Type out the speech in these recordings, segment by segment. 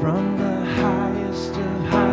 from the highest to highest.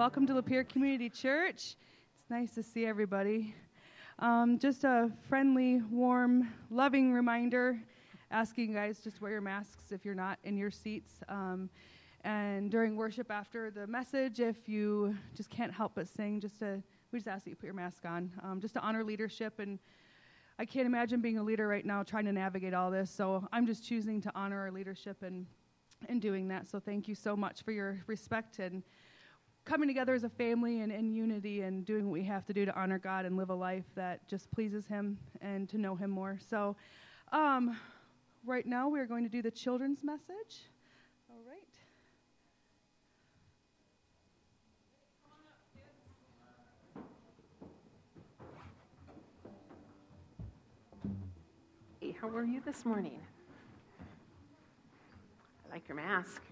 Welcome to Lapeer Community Church. It's nice to see everybody. Um, just a friendly, warm, loving reminder asking you guys just wear your masks if you're not in your seats. Um, and during worship after the message, if you just can't help but sing, just to, we just ask that you put your mask on, um, just to honor leadership. And I can't imagine being a leader right now trying to navigate all this. So I'm just choosing to honor our leadership and, and doing that. So thank you so much for your respect and coming together as a family and in unity and doing what we have to do to honor God and live a life that just pleases Him and to know Him more. So, um, right now we are going to do the children's message. All right. Hey, how are you this morning? I like your mask.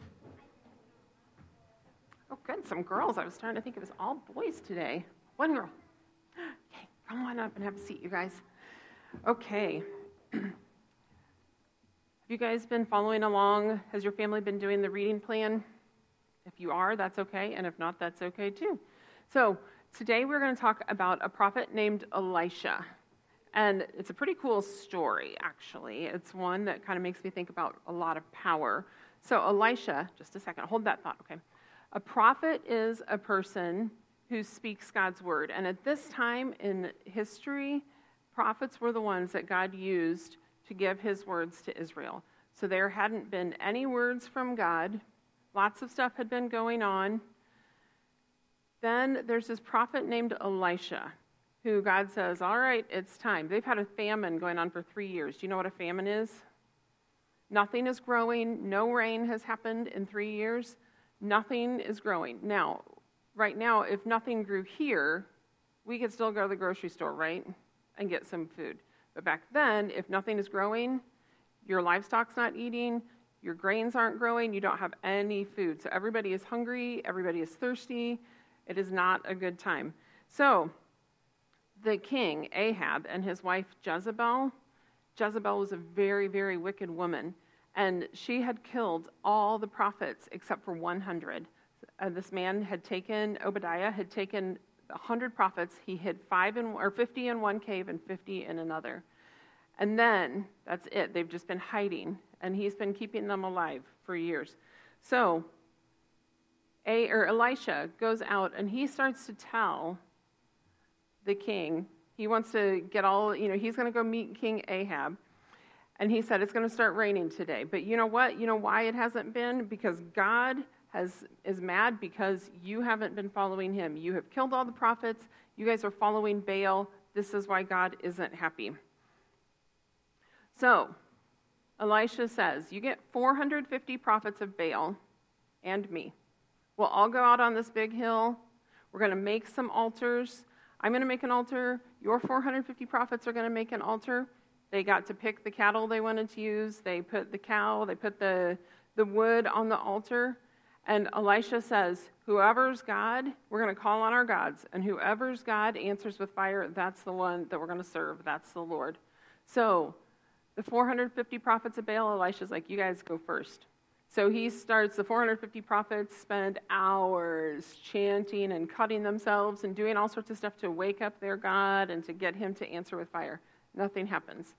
Good. Some girls. I was starting to think it was all boys today. One girl. Okay, Come on up and have a seat, you guys. Okay. have you guys been following along? Has your family been doing the reading plan? If you are, that's okay. And if not, that's okay too. So, today we're going to talk about a prophet named Elisha. And it's a pretty cool story, actually. It's one that kind of makes me think about a lot of power. So, Elisha, just a second, hold that thought, okay? A prophet is a person who speaks God's word. And at this time in history, prophets were the ones that God used to give his words to Israel. So there hadn't been any words from God, lots of stuff had been going on. Then there's this prophet named Elisha who God says, All right, it's time. They've had a famine going on for three years. Do you know what a famine is? Nothing is growing, no rain has happened in three years, nothing is growing. Now, right now, if nothing grew here, we could still go to the grocery store, right? And get some food. But back then, if nothing is growing, your livestock's not eating, your grains aren't growing, you don't have any food. So everybody is hungry, everybody is thirsty. It is not a good time. So, the king, Ahab, and his wife Jezebel, Jezebel was a very, very wicked woman, and she had killed all the prophets except for 100 uh, this man had taken, Obadiah had taken 100 prophets. He hid five in, or 50 in one cave and 50 in another. And then that's it. They've just been hiding, and he's been keeping them alive for years. So, a, or Elisha goes out and he starts to tell the king. He wants to get all, you know, he's going to go meet King Ahab. And he said, It's going to start raining today. But you know what? You know why it hasn't been? Because God has, is mad because you haven't been following him. You have killed all the prophets. You guys are following Baal. This is why God isn't happy. So, Elisha says, You get 450 prophets of Baal and me. We'll all go out on this big hill. We're going to make some altars. I'm going to make an altar. Your 450 prophets are going to make an altar. They got to pick the cattle they wanted to use. They put the cow, they put the, the wood on the altar. And Elisha says, Whoever's God, we're going to call on our gods. And whoever's God answers with fire, that's the one that we're going to serve. That's the Lord. So the 450 prophets of Baal, Elisha's like, You guys go first. So he starts, the 450 prophets spend hours chanting and cutting themselves and doing all sorts of stuff to wake up their God and to get him to answer with fire. Nothing happens.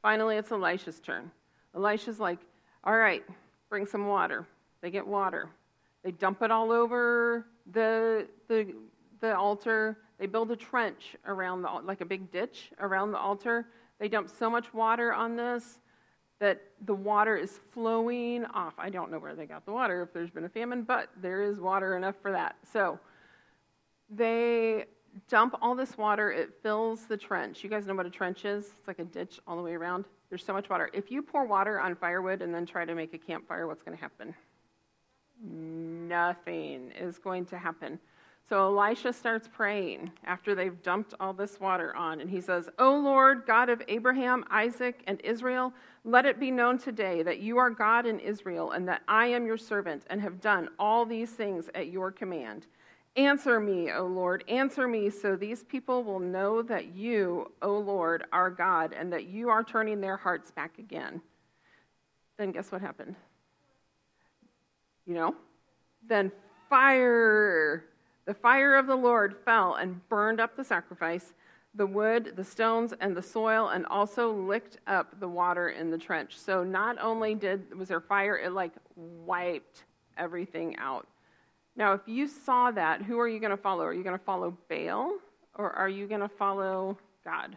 Finally, it's Elisha's turn. Elisha's like, All right, bring some water. They get water. They dump it all over the, the, the altar. They build a trench around the, like a big ditch around the altar. They dump so much water on this that the water is flowing off. I don't know where they got the water if there's been a famine, but there is water enough for that. So they dump all this water, it fills the trench. You guys know what a trench is? It's like a ditch all the way around. There's so much water. If you pour water on firewood and then try to make a campfire, what's going to happen? nothing is going to happen. So Elisha starts praying after they've dumped all this water on, and he says, O Lord, God of Abraham, Isaac, and Israel, let it be known today that you are God in Israel, and that I am your servant, and have done all these things at your command. Answer me, O Lord, answer me, so these people will know that you, O Lord, are God, and that you are turning their hearts back again. Then guess what happened? you know? Then fire, the fire of the Lord fell and burned up the sacrifice, the wood, the stones, and the soil, and also licked up the water in the trench. So not only did was there fire, it like wiped everything out. Now, if you saw that, who are you going to follow? Are you going to follow Baal or are you going to follow God?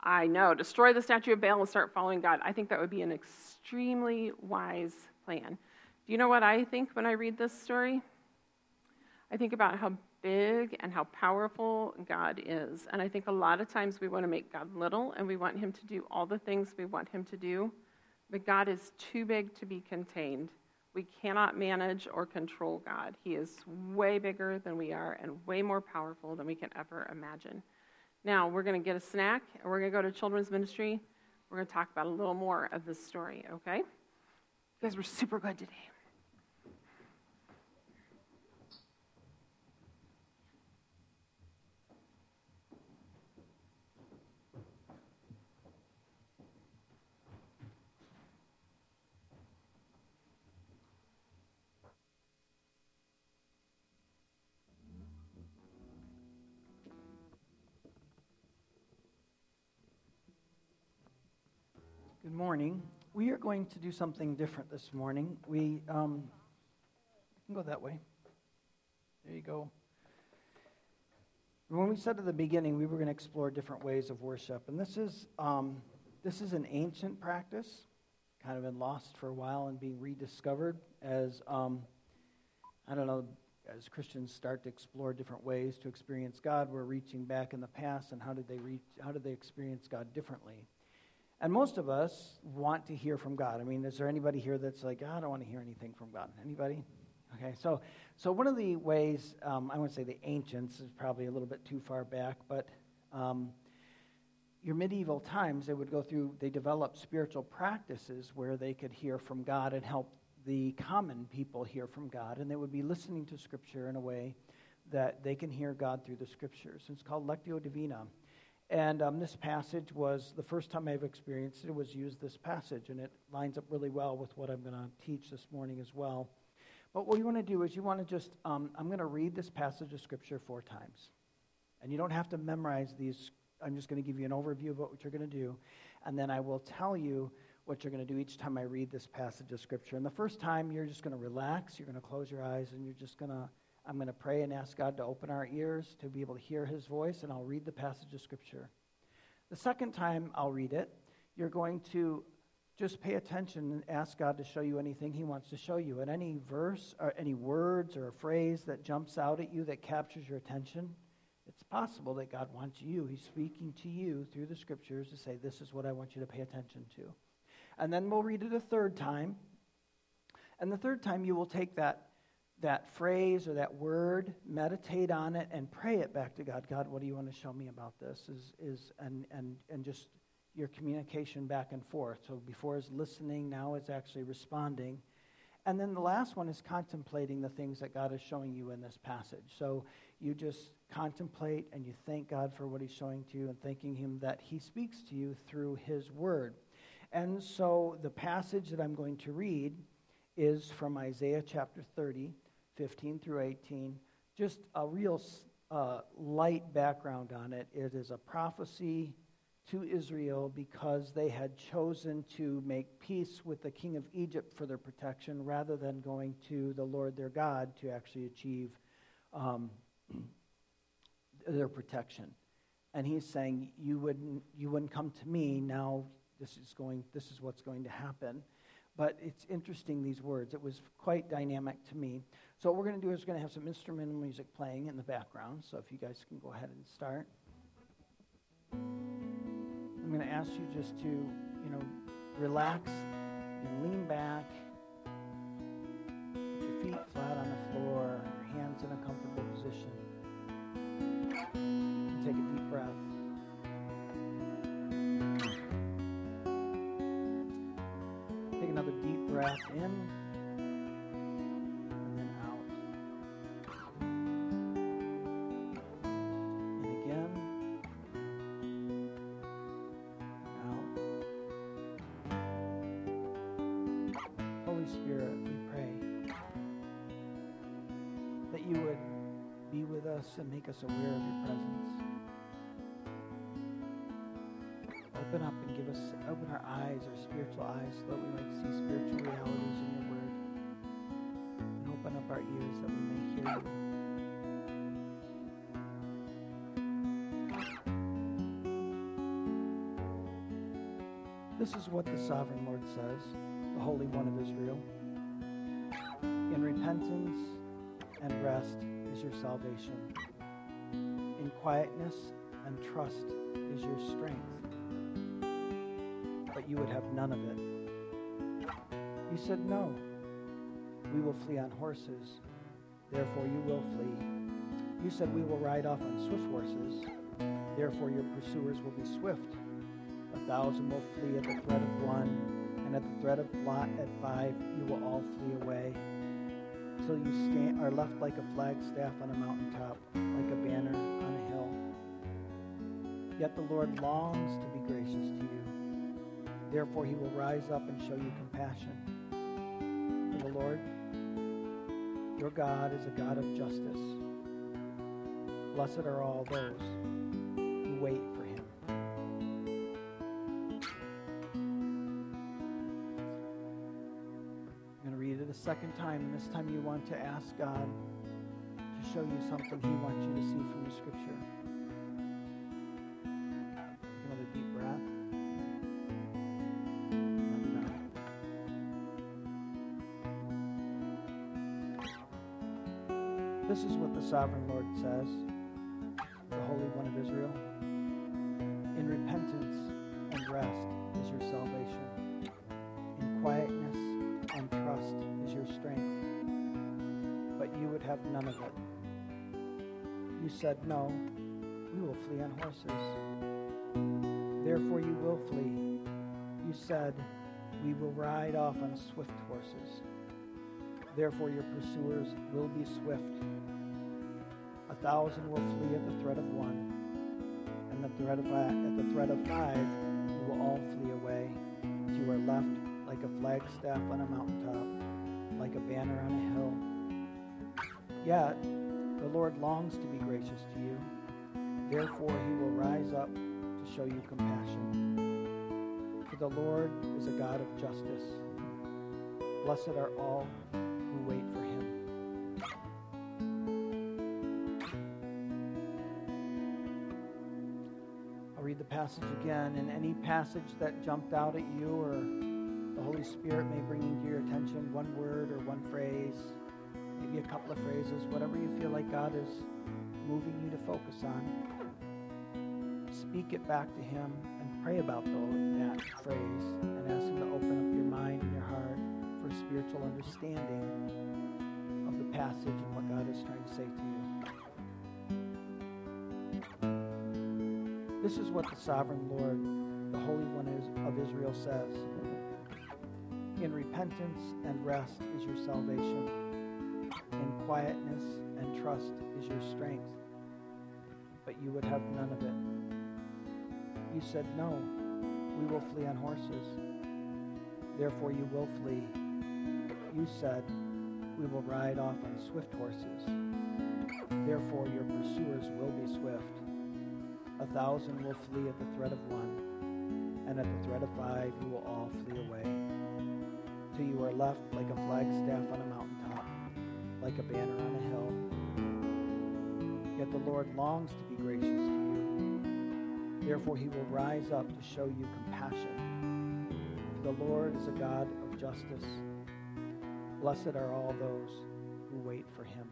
I know. Destroy the statue of Baal and start following God. I think that would be an extremely wise plan. Do you know what I think when I read this story? I think about how big and how powerful God is. And I think a lot of times we want to make God little and we want Him to do all the things we want Him to do. But God is too big to be contained. We cannot manage or control God. He is way bigger than we are and way more powerful than we can ever imagine. Now, we're going to get a snack and we're going to go to children's ministry. We're going to talk about a little more of this story, okay? You guys were super good today. Good morning. We are going to do something different this morning. We um, can go that way. There you go. When we said at the beginning we were going to explore different ways of worship, and this is um, this is an ancient practice, kind of been lost for a while and being rediscovered as um, I don't know as Christians start to explore different ways to experience God. We're reaching back in the past and how did they reach? How did they experience God differently? And most of us want to hear from God. I mean, is there anybody here that's like, oh, I don't want to hear anything from God? Anybody? Okay, so so one of the ways um, I wouldn't say the ancients is probably a little bit too far back, but um, your medieval times they would go through. They developed spiritual practices where they could hear from God and help the common people hear from God, and they would be listening to Scripture in a way that they can hear God through the Scriptures. It's called Lectio Divina. And um, this passage was the first time I've experienced it, was used this passage, and it lines up really well with what I'm going to teach this morning as well. But what you want to do is you want to just, um, I'm going to read this passage of Scripture four times. And you don't have to memorize these. I'm just going to give you an overview of what you're going to do. And then I will tell you what you're going to do each time I read this passage of Scripture. And the first time, you're just going to relax, you're going to close your eyes, and you're just going to I'm going to pray and ask God to open our ears to be able to hear his voice, and I'll read the passage of Scripture. The second time I'll read it, you're going to just pay attention and ask God to show you anything he wants to show you. And any verse or any words or a phrase that jumps out at you that captures your attention, it's possible that God wants you. He's speaking to you through the scriptures to say, This is what I want you to pay attention to. And then we'll read it a third time. And the third time, you will take that that phrase or that word, meditate on it, and pray it back to God. God, what do you want to show me about this? Is, is and, and, and just your communication back and forth. So before is listening, now it's actually responding. And then the last one is contemplating the things that God is showing you in this passage. So you just contemplate and you thank God for what He's showing to you and thanking Him that He speaks to you through His Word. And so the passage that I'm going to read is from Isaiah chapter 30, 15 through 18. Just a real uh, light background on it. It is a prophecy to Israel because they had chosen to make peace with the king of Egypt for their protection rather than going to the Lord their God to actually achieve um, their protection. And he's saying, you wouldn't, you wouldn't come to me. Now this is, going, this is what's going to happen. But it's interesting, these words. It was quite dynamic to me. So what we're going to do is we're going to have some instrumental music playing in the background. So if you guys can go ahead and start. I'm going to ask you just to, you know, relax and lean back. Put your feet flat on the floor, your hands in a comfortable position. And take a deep breath. Take another deep breath in. Make us aware of your presence. Open up and give us, open our eyes, our spiritual eyes, so that we might see spiritual realities in your word. And open up our ears that we may hear you. This is what the sovereign Lord says, the Holy One of Israel. In repentance and rest is your salvation. Quietness and trust is your strength. But you would have none of it. You said, No. We will flee on horses. Therefore, you will flee. You said, We will ride off on swift horses. Therefore, your pursuers will be swift. A thousand will flee at the threat of one, and at the threat of Lot at five, you will all flee away till you stand, are left like a flagstaff on a mountaintop, like a banner. Yet the Lord longs to be gracious to you. Therefore, he will rise up and show you compassion. For the Lord, your God, is a God of justice. Blessed are all those who wait for him. I'm going to read it a second time, and this time you want to ask God to show you something he wants you to see from the scripture. Sovereign Lord says, the Holy One of Israel. In repentance and rest is your salvation. In quietness and trust is your strength. But you would have none of it. You said, No, we will flee on horses. Therefore you will flee. You said, We will ride off on swift horses. Therefore your pursuers will be swift. Thousand will flee at the threat of one, and the threat of, at the threat of five, you will all flee away. You are left like a flagstaff on a mountaintop, like a banner on a hill. Yet the Lord longs to be gracious to you. Therefore he will rise up to show you compassion. For the Lord is a God of justice. Blessed are all who wait for him. Passage again, and any passage that jumped out at you or the Holy Spirit may bring into your attention one word or one phrase, maybe a couple of phrases, whatever you feel like God is moving you to focus on. Speak it back to Him and pray about that phrase and ask Him to open up your mind and your heart for spiritual understanding of the passage and what God is trying to say to you. This is what the sovereign Lord, the Holy One of Israel says. In repentance and rest is your salvation. In quietness and trust is your strength. But you would have none of it. You said, No, we will flee on horses. Therefore you will flee. You said, We will ride off on swift horses. Therefore your pursuers will be swift. A thousand will flee at the threat of one, and at the threat of five you will all flee away. Till you are left like a flagstaff on a mountaintop, like a banner on a hill. Yet the Lord longs to be gracious to you. Therefore he will rise up to show you compassion. For the Lord is a God of justice. Blessed are all those who wait for him.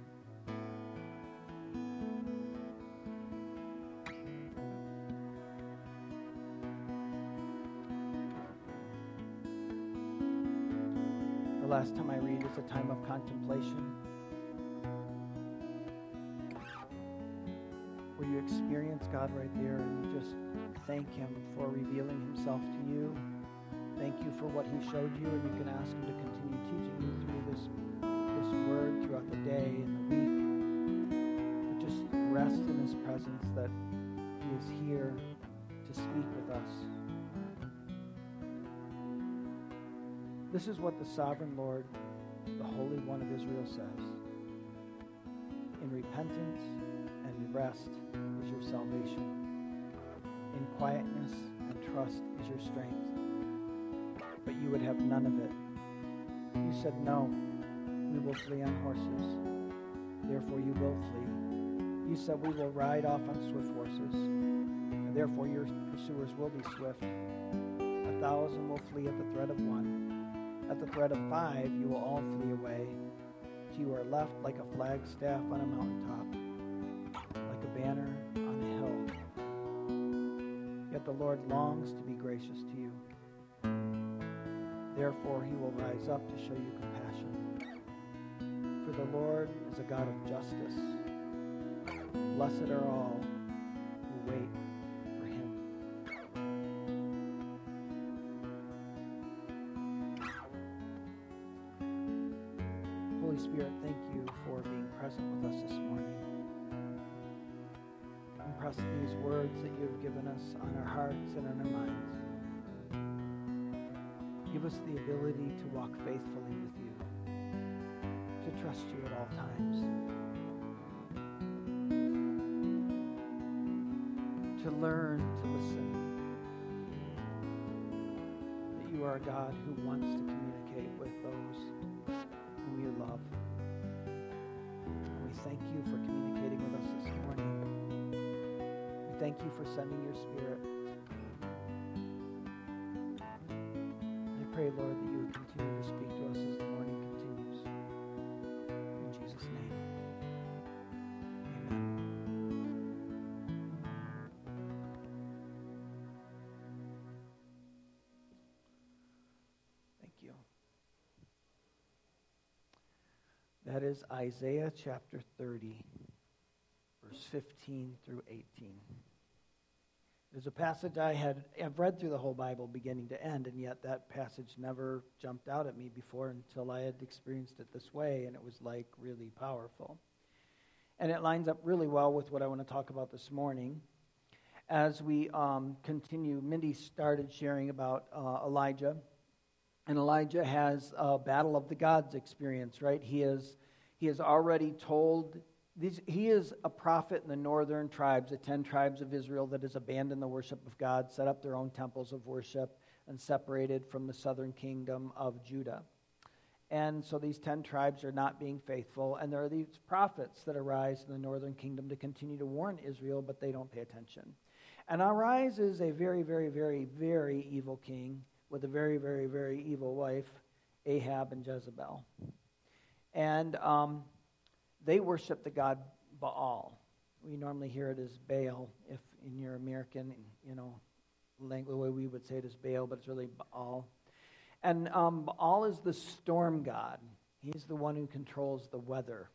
Last time I read is a time of contemplation where you experience God right there and you just thank Him for revealing Himself to you. Thank you for what He showed you, and you can ask Him to continue teaching you through this, this word throughout the day and the week. But just rest in His presence that He is here to speak with us. This is what the sovereign Lord, the Holy One of Israel says. In repentance and in rest is your salvation. In quietness and trust is your strength. But you would have none of it. You said, No, we will flee on horses. Therefore you will flee. You said, We will ride off on swift horses. And therefore your pursuers will be swift. A thousand will flee at the threat of one. At the threat of five, you will all flee away. You are left like a flagstaff on a mountaintop, like a banner on a hill. Yet the Lord longs to be gracious to you. Therefore, he will rise up to show you compassion. For the Lord is a God of justice. Blessed are all us on our hearts and on our minds. Give us the ability to walk faithfully with you, to trust you at all times, to learn to listen, that you are a God who wants to communicate with those who who you love. We thank you for communicating thank you for sending your spirit. I pray, Lord, that you would continue to speak to us as the morning continues. In Jesus' name. Amen. Thank you. That is Isaiah chapter 30, verse 15 through 18. There's a passage I had I've read through the whole Bible beginning to end, and yet that passage never jumped out at me before until I had experienced it this way, and it was like really powerful. And it lines up really well with what I want to talk about this morning. As we um, continue, Mindy started sharing about uh, Elijah, and Elijah has a battle of the gods experience, right? He is he has already told these, he is a prophet in the northern tribes, the ten tribes of Israel that has abandoned the worship of God, set up their own temples of worship, and separated from the southern kingdom of Judah. And so these ten tribes are not being faithful, and there are these prophets that arise in the northern kingdom to continue to warn Israel, but they don't pay attention. And Arise is a very, very, very, very evil king with a very, very, very evil wife, Ahab and Jezebel. And um, they worship the god Baal. We normally hear it as Baal, if in your American, you know, language, the way we would say it is Baal, but it's really Baal. And um, Baal is the storm god. He's the one who controls the weather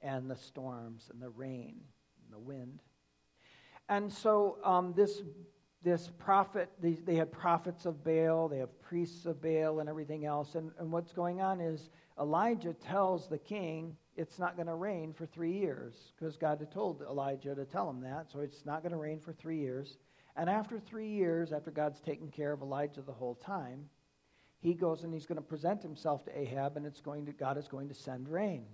and the storms and the rain and the wind. And so um, this this prophet, they, they had prophets of Baal, they have priests of Baal, and everything else. And, and what's going on is Elijah tells the king it's not going to rain for three years because God had told Elijah to tell him that. So it's not going to rain for three years. And after three years, after God's taken care of Elijah the whole time, he goes and he's going to present himself to Ahab, and it's going to, God is going to send rain,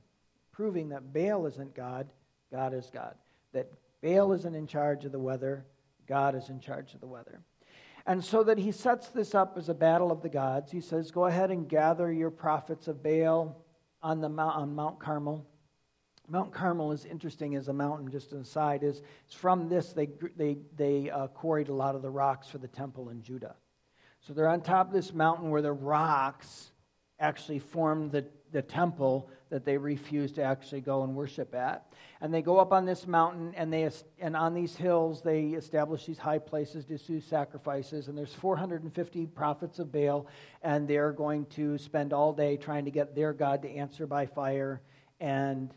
proving that Baal isn't God, God is God. That Baal isn't in charge of the weather, God is in charge of the weather. And so that he sets this up as a battle of the gods. He says, Go ahead and gather your prophets of Baal on, the mount, on Mount Carmel. Mount Carmel is interesting as a mountain, just an aside, is from this they, they, they uh, quarried a lot of the rocks for the temple in Judah. So they're on top of this mountain where the rocks actually formed the, the temple that they refuse to actually go and worship at. And they go up on this mountain, and, they, and on these hills, they establish these high places to do sacrifices. And there's 450 prophets of Baal, and they're going to spend all day trying to get their God to answer by fire. And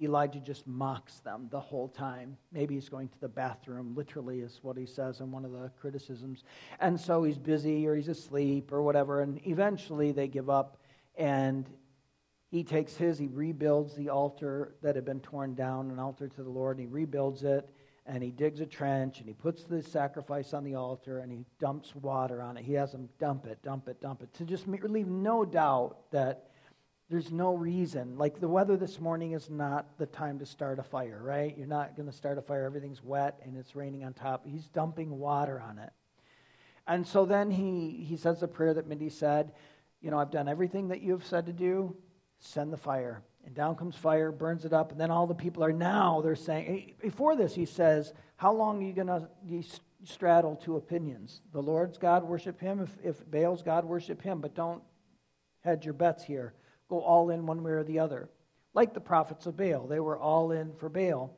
Elijah just mocks them the whole time. Maybe he's going to the bathroom, literally, is what he says in one of the criticisms. And so he's busy or he's asleep or whatever. And eventually they give up, and he takes his, he rebuilds the altar that had been torn down, an altar to the Lord, and he rebuilds it, and he digs a trench, and he puts the sacrifice on the altar, and he dumps water on it. He has them dump it, dump it, dump it, to just leave no doubt that there's no reason. Like the weather this morning is not the time to start a fire, right? You're not going to start a fire. Everything's wet and it's raining on top. He's dumping water on it. And so then he, he says a prayer that Mindy said, You know, I've done everything that you have said to do send the fire. And down comes fire, burns it up, and then all the people are now, they're saying, before this, he says, How long are you going to straddle two opinions? The Lord's God, worship him. If, if Baal's God, worship him. But don't hedge your bets here. Go all in one way or the other. Like the prophets of Baal, they were all in for Baal.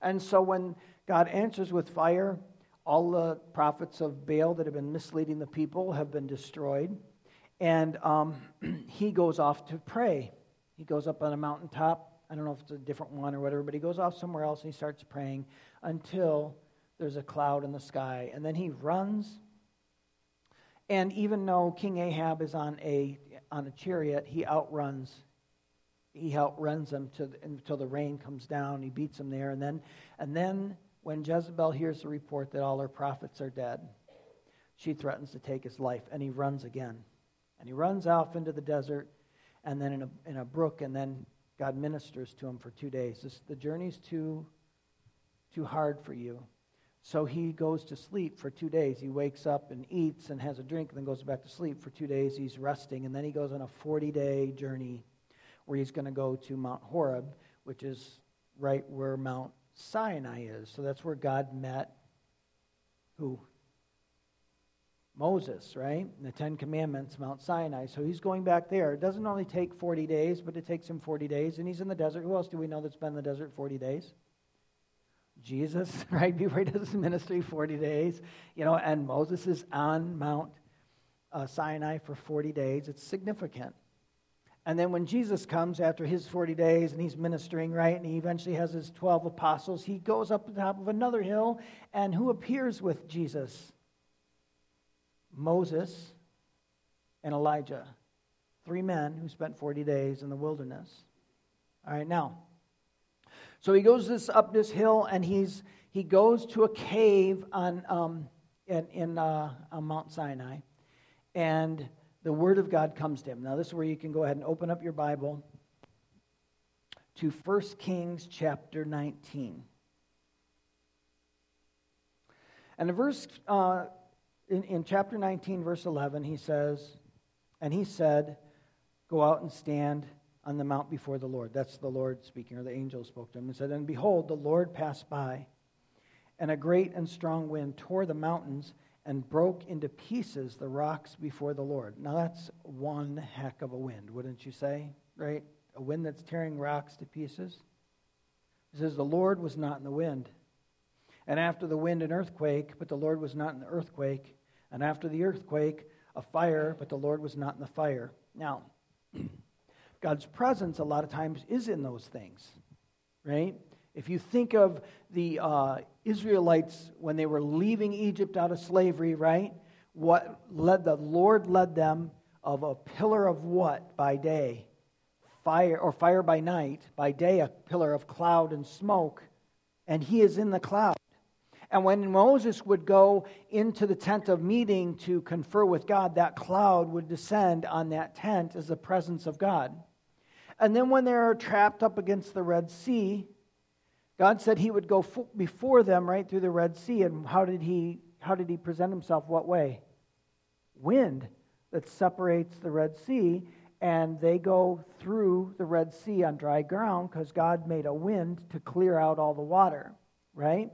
And so when God answers with fire, all the prophets of Baal that have been misleading the people have been destroyed. And um, he goes off to pray. He goes up on a mountaintop. I don't know if it's a different one or whatever, but he goes off somewhere else and he starts praying until there's a cloud in the sky. And then he runs. And even though King Ahab is on a, on a chariot, he outruns. He outruns them to, until the rain comes down. He beats them there. And then, and then when Jezebel hears the report that all her prophets are dead, she threatens to take his life. And he runs again. And he runs off into the desert and then in a, in a brook, and then God ministers to him for two days. This, the journey's too, too hard for you. So he goes to sleep for two days. He wakes up and eats and has a drink, and then goes back to sleep for two days. He's resting, and then he goes on a 40 day journey where he's going to go to Mount Horeb, which is right where Mount Sinai is. So that's where God met who? Moses, right? The Ten Commandments, Mount Sinai. So he's going back there. It doesn't only take 40 days, but it takes him 40 days. And he's in the desert. Who else do we know that's been in the desert 40 days? Jesus, right? Before he does his ministry, 40 days. You know, and Moses is on Mount uh, Sinai for 40 days. It's significant. And then when Jesus comes after his 40 days and he's ministering, right, and he eventually has his 12 apostles, he goes up the top of another hill. And who appears with Jesus? Moses and Elijah. Three men who spent 40 days in the wilderness. All right, now, so he goes this up this hill and he's he goes to a cave on um, in, in uh, on Mount Sinai, and the Word of God comes to him. Now, this is where you can go ahead and open up your Bible to 1 Kings chapter 19. And in verse, uh, in, in chapter 19, verse 11, he says, And he said, Go out and stand on the mount before the Lord. That's the Lord speaking, or the angel spoke to him and said, And behold, the Lord passed by, and a great and strong wind tore the mountains and broke into pieces the rocks before the Lord. Now that's one heck of a wind, wouldn't you say? Right? A wind that's tearing rocks to pieces. It says, The Lord was not in the wind. And after the wind, an earthquake, but the Lord was not in the earthquake. And after the earthquake, a fire, but the Lord was not in the fire. Now, God's presence a lot of times is in those things, right? If you think of the uh, Israelites when they were leaving Egypt out of slavery, right? What led the Lord led them of a pillar of what by day? Fire or fire by night, by day a pillar of cloud and smoke, and he is in the cloud. And when Moses would go into the tent of meeting to confer with God, that cloud would descend on that tent as the presence of God. And then when they're trapped up against the Red Sea, God said he would go before them right through the Red Sea. And how did he, how did he present himself? What way? Wind that separates the Red Sea. And they go through the Red Sea on dry ground because God made a wind to clear out all the water, right?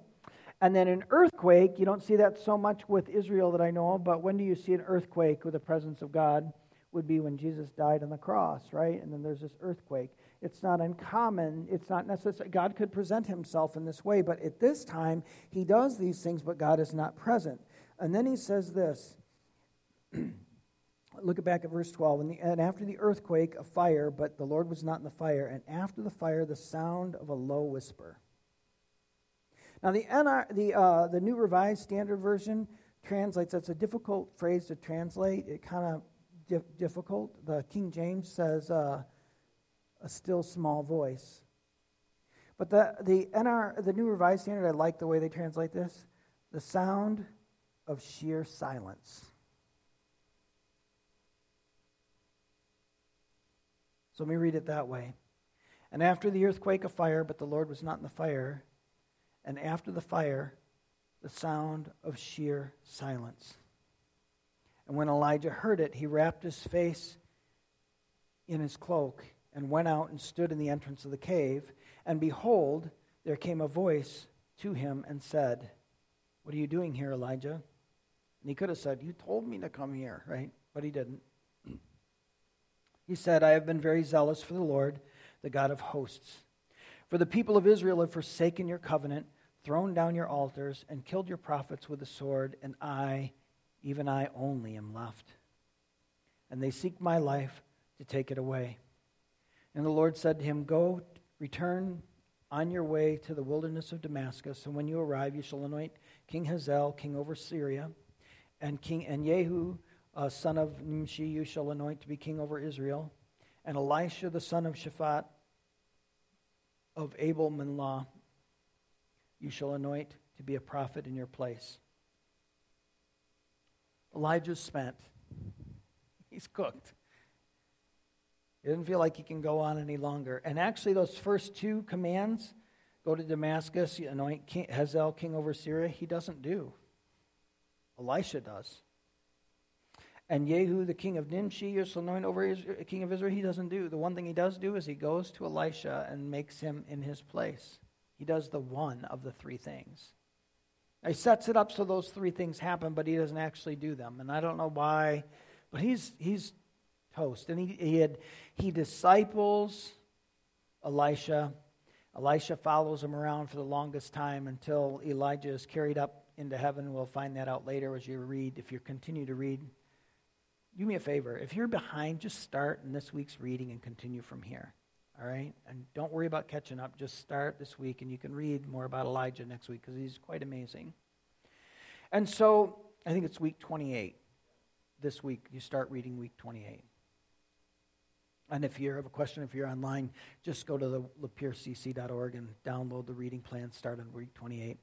And then an earthquake, you don't see that so much with Israel that I know of, but when do you see an earthquake with the presence of God? Would be when Jesus died on the cross, right? And then there's this earthquake. It's not uncommon. It's not necessary. God could present himself in this way, but at this time, he does these things, but God is not present. And then he says this. Look back at verse 12. And, and, after the earthquake, a fire, but the Lord was not in the fire. And after the fire, the sound of a low whisper. Now, the, NR, the, uh, the New Revised Standard Version translates, that's a difficult phrase to translate. It kind of dif- difficult. The King James says, uh, a still small voice. But the, the, NR, the New Revised Standard, I like the way they translate this the sound of sheer silence. So let me read it that way. And after the earthquake, a fire, but the Lord was not in the fire. And after the fire, the sound of sheer silence. And when Elijah heard it, he wrapped his face in his cloak and went out and stood in the entrance of the cave. And behold, there came a voice to him and said, What are you doing here, Elijah? And he could have said, You told me to come here, right? But he didn't. He said, I have been very zealous for the Lord, the God of hosts. For the people of Israel have forsaken your covenant, thrown down your altars, and killed your prophets with the sword, and I, even I only, am left. And they seek my life to take it away. And the Lord said to him, Go, return on your way to the wilderness of Damascus, and when you arrive, you shall anoint King Hazael, king over Syria, and King and Jehu, uh, son of Nimshi, you shall anoint to be king over Israel, and Elisha, the son of Shaphat of Abel Meholah, you shall anoint to be a prophet in your place. Elijah's spent. He's cooked. He doesn't feel like he can go on any longer. And actually, those first two commands go to Damascus, anoint king, Hazael king over Syria he doesn't do. Elisha does. And Jehu, the king of Nimshi, you is anointed over Israel, king of Israel. He doesn't do. The one thing he does do is he goes to Elisha and makes him in his place. He does the one of the three things. He sets it up so those three things happen, but he doesn't actually do them. And I don't know why, but he's, he's toast. And he, he, had, he disciples Elisha. Elisha follows him around for the longest time until Elijah is carried up into heaven. We'll find that out later as you read, if you continue to read. Do me a favor. If you're behind, just start in this week's reading and continue from here. All right? And don't worry about catching up. Just start this week, and you can read more about Elijah next week because he's quite amazing. And so I think it's week 28. This week, you start reading week 28. And if you have a question, if you're online, just go to the lapiercc.org and download the reading plan, start on week 28.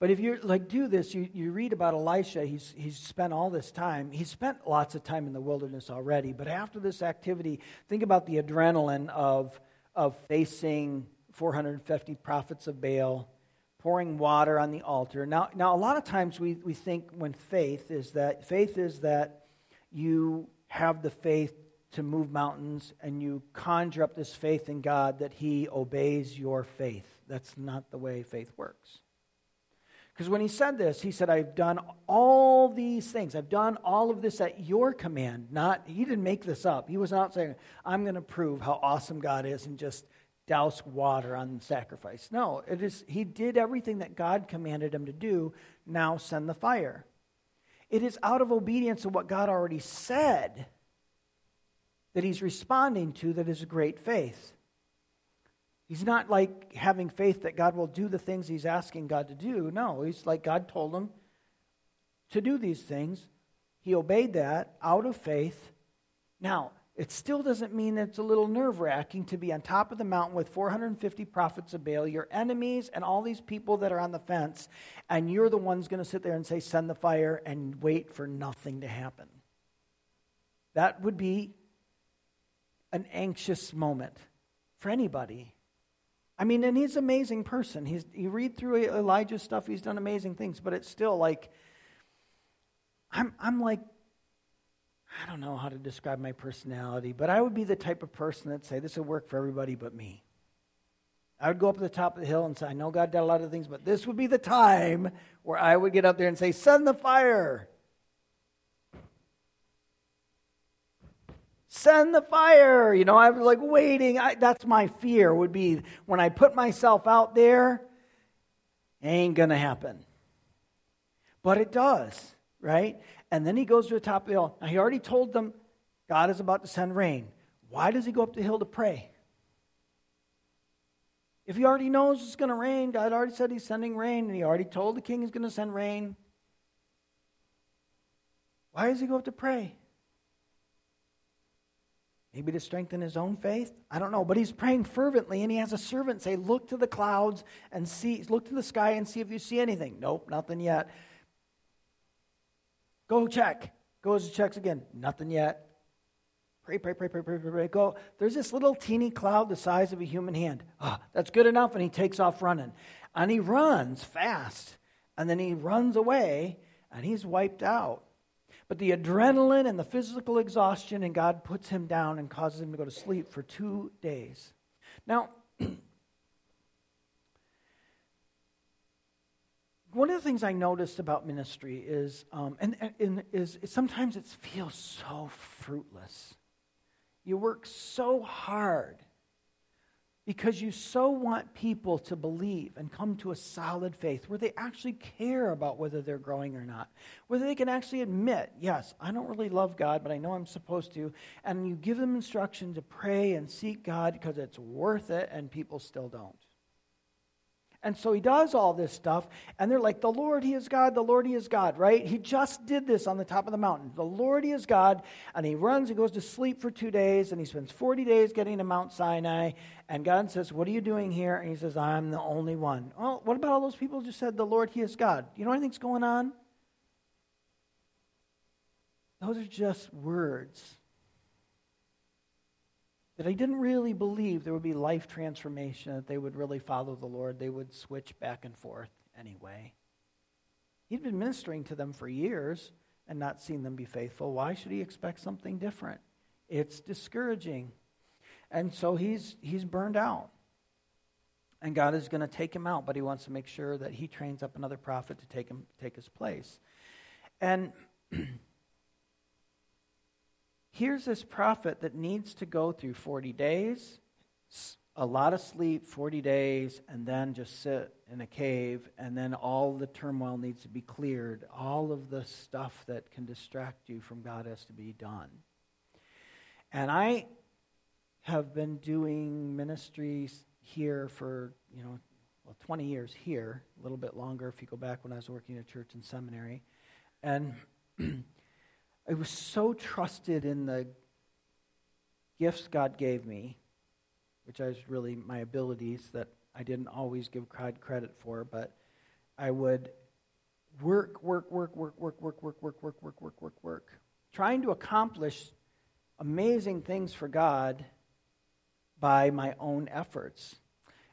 But if you like do this, you, you read about Elisha. He's, he's spent all this time. He's spent lots of time in the wilderness already. But after this activity, think about the adrenaline of of facing 450 prophets of Baal, pouring water on the altar. Now, now a lot of times we, we think when faith is that faith is that you have the faith to move mountains and you conjure up this faith in God that He obeys your faith. That's not the way faith works. Because when he said this, he said, I've done all these things. I've done all of this at your command. Not he didn't make this up. He was not saying, I'm going to prove how awesome God is and just douse water on the sacrifice. No, it is he did everything that God commanded him to do. Now send the fire. It is out of obedience to what God already said that he's responding to that is a great faith. He's not like having faith that God will do the things he's asking God to do. No, he's like God told him to do these things. He obeyed that out of faith. Now, it still doesn't mean that it's a little nerve wracking to be on top of the mountain with 450 prophets of Baal, your enemies, and all these people that are on the fence, and you're the ones going to sit there and say, Send the fire, and wait for nothing to happen. That would be an anxious moment for anybody. I mean, and he's an amazing person. He's, you read through Elijah's stuff, he's done amazing things, but it's still like, I'm, I'm like, I don't know how to describe my personality, but I would be the type of person that'd say, this would work for everybody but me. I would go up to the top of the hill and say, I know God did a lot of things, but this would be the time where I would get up there and say, Send the fire. Send the fire. You know, I was like waiting. I, that's my fear would be when I put myself out there, ain't going to happen. But it does, right? And then he goes to the top of the hill. Now, he already told them God is about to send rain. Why does he go up the hill to pray? If he already knows it's going to rain, God already said he's sending rain, and he already told the king he's going to send rain. Why does he go up to pray? Maybe to strengthen his own faith? I don't know. But he's praying fervently, and he has a servant say, Look to the clouds and see, look to the sky and see if you see anything. Nope, nothing yet. Go check. Goes and checks again. Nothing yet. Pray, pray, pray, pray, pray, pray, pray. Go. There's this little teeny cloud the size of a human hand. Ah, that's good enough. And he takes off running. And he runs fast. And then he runs away, and he's wiped out. But the adrenaline and the physical exhaustion, and God puts him down and causes him to go to sleep for two days. Now, one of the things I noticed about ministry is, um, and, and is, is sometimes it feels so fruitless. You work so hard because you so want people to believe and come to a solid faith where they actually care about whether they're growing or not, whether they can actually admit, yes, I don't really love God, but I know I'm supposed to, and you give them instruction to pray and seek God because it's worth it, and people still don't. And so he does all this stuff, and they're like, The Lord, He is God, the Lord, He is God, right? He just did this on the top of the mountain. The Lord, He is God, and he runs and goes to sleep for two days, and he spends 40 days getting to Mount Sinai, and God says, What are you doing here? And he says, I'm the only one. Well, what about all those people who just said, The Lord, He is God? You know anything's going on? Those are just words that I didn't really believe there would be life transformation, that they would really follow the Lord. They would switch back and forth anyway. He'd been ministering to them for years, and not seen them be faithful, why should he expect something different? It's discouraging. And so he's, he's burned out. And God is going to take him out, but he wants to make sure that he trains up another prophet to take, him, take his place. And here's this prophet that needs to go through 40 days, a lot of sleep, 40 days, and then just sit in a cave, and then all the turmoil needs to be cleared. All of the stuff that can distract you from God has to be done. And I have been doing ministries here for, you know, well, 20 years here, a little bit longer if you go back when I was working at church and seminary. And I was so trusted in the gifts God gave me, which is really my abilities that I didn't always give God credit for, but I would work, work, work, work, work, work, work, work, work, work, work, work, work, trying to accomplish amazing things for God by my own efforts.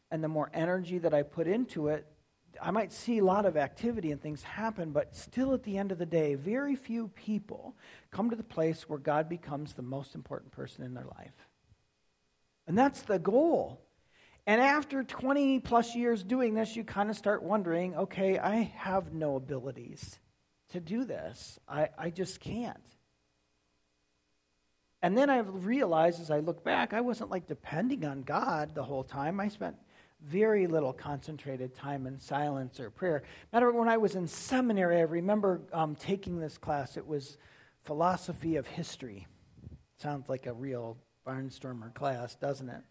And the more energy that I put into it, I might see a lot of activity and things happen, but still at the end of the day, very few people come to the place where God becomes the most important person in their life. And that's the goal. And after 20 plus years doing this, you kind of start wondering okay, I have no abilities to do this. I, I just can't. And then I realized as I look back, I wasn't like depending on God the whole time. I spent very little concentrated time in silence or prayer. Matter of fact, when I was in seminary, I remember um, taking this class. It was philosophy of history. Sounds like a real barnstormer class, doesn't it?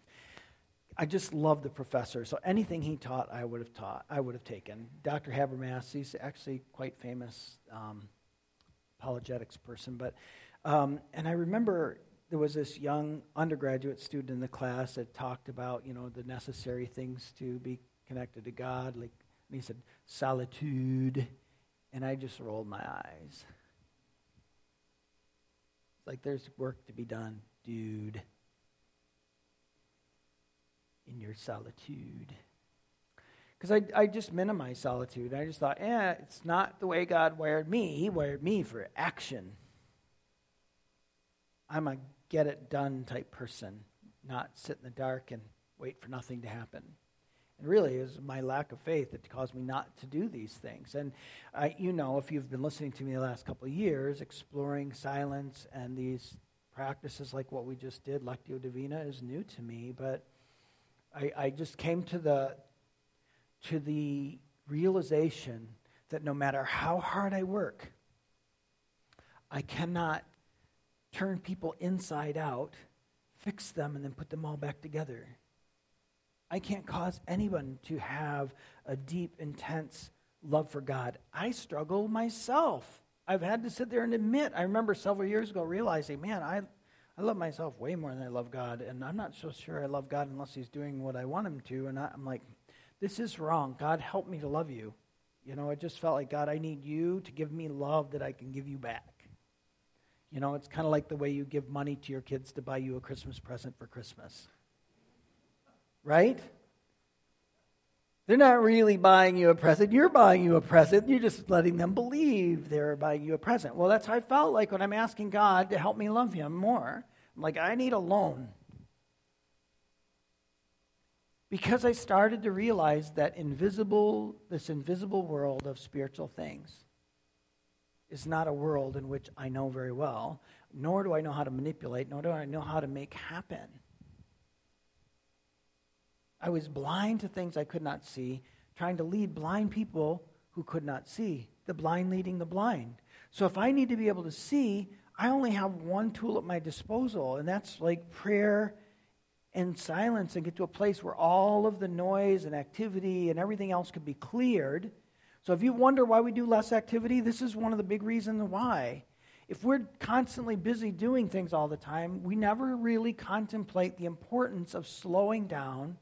I just loved the professor. So anything he taught, I would have taught. I would have taken. Dr. Habermas, he's actually quite famous um, apologetics person, but um, and I remember there was this young undergraduate student in the class that talked about, you know, the necessary things to be connected to God. Like, and he said, solitude. And I just rolled my eyes. It's like, there's work to be done, dude, in your solitude. Because I, I just minimized solitude. I just thought, eh, it's not the way God wired me. He wired me for action. I'm a get it done type person, not sit in the dark and wait for nothing to happen. And really, it was my lack of faith that caused me not to do these things. And I, you know, if you've been listening to me the last couple of years, exploring silence and these practices like what we just did, Lectio Divina, is new to me. But I, I just came to the to the realization that no matter how hard I work, I cannot turn people inside out, fix them, and then put them all back together. I can't cause anyone to have a deep, intense love for God. I struggle myself. I've had to sit there and admit. I remember several years ago realizing, man, I, I love myself way more than I love God, and I'm not so sure I love God unless He's doing what I want Him to. And I, I'm like, this is wrong. God, help me to love you. You know, I just felt like, God, I need you to give me love that I can give you back. You know, it's kind of like the way you give money to your kids to buy you a Christmas present for Christmas. Right? They're not really buying you a present. You're buying you a present. You're just letting them believe they're buying you a present. Well, that's how I felt like when I'm asking God to help me love Him more. I'm like, I need a loan. Because I started to realize that invisible, this invisible world of spiritual things is not a world in which I know very well, nor do I know how to manipulate, nor do I know how to make happen. I was blind to things I could not see, trying to lead blind people who could not see, the blind leading the blind. So if I need to be able to see, I only have one tool at my disposal, and that's like prayer and silence and get to a place where all of the noise and activity and everything else could be cleared so if you wonder why we do less activity, this is one of the big reasons why. If we're constantly busy doing things all the time, we never really contemplate the importance of slowing down,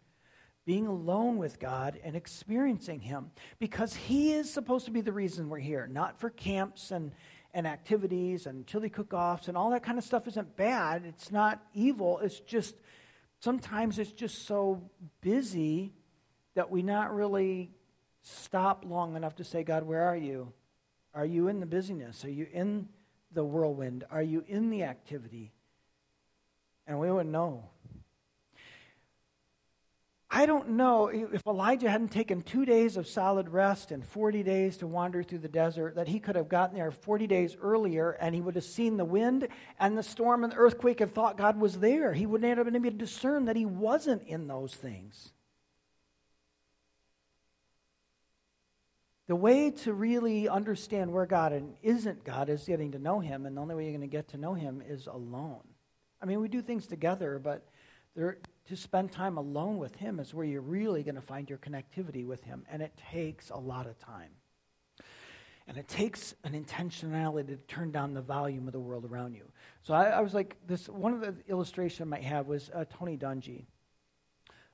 being alone with God, and experiencing Him. Because He is supposed to be the reason we're here, not for camps and, and activities and chili cook offs and all that kind of stuff isn't bad. It's not evil. It's just sometimes it's just so busy that we not really stop long enough to say, God, where are you? Are you in the busyness? Are you in the whirlwind? Are you in the activity? And we wouldn't know. I don't know if Elijah hadn't taken two days of solid rest and 40 days to wander through the desert, that he could have gotten there 40 days earlier and he would have seen the wind and the storm and the earthquake and thought God was there. He wouldn't have been able to discern that he wasn't in those things. The way to really understand where God and isn't God is getting to know him, and the only way you're going to get to know him is alone. I mean, we do things together, but there, to spend time alone with Him is where you're really going to find your connectivity with Him. And it takes a lot of time. And it takes an intentionality to turn down the volume of the world around you. So I, I was like, this one of the illustration I might have was uh, Tony Dungy.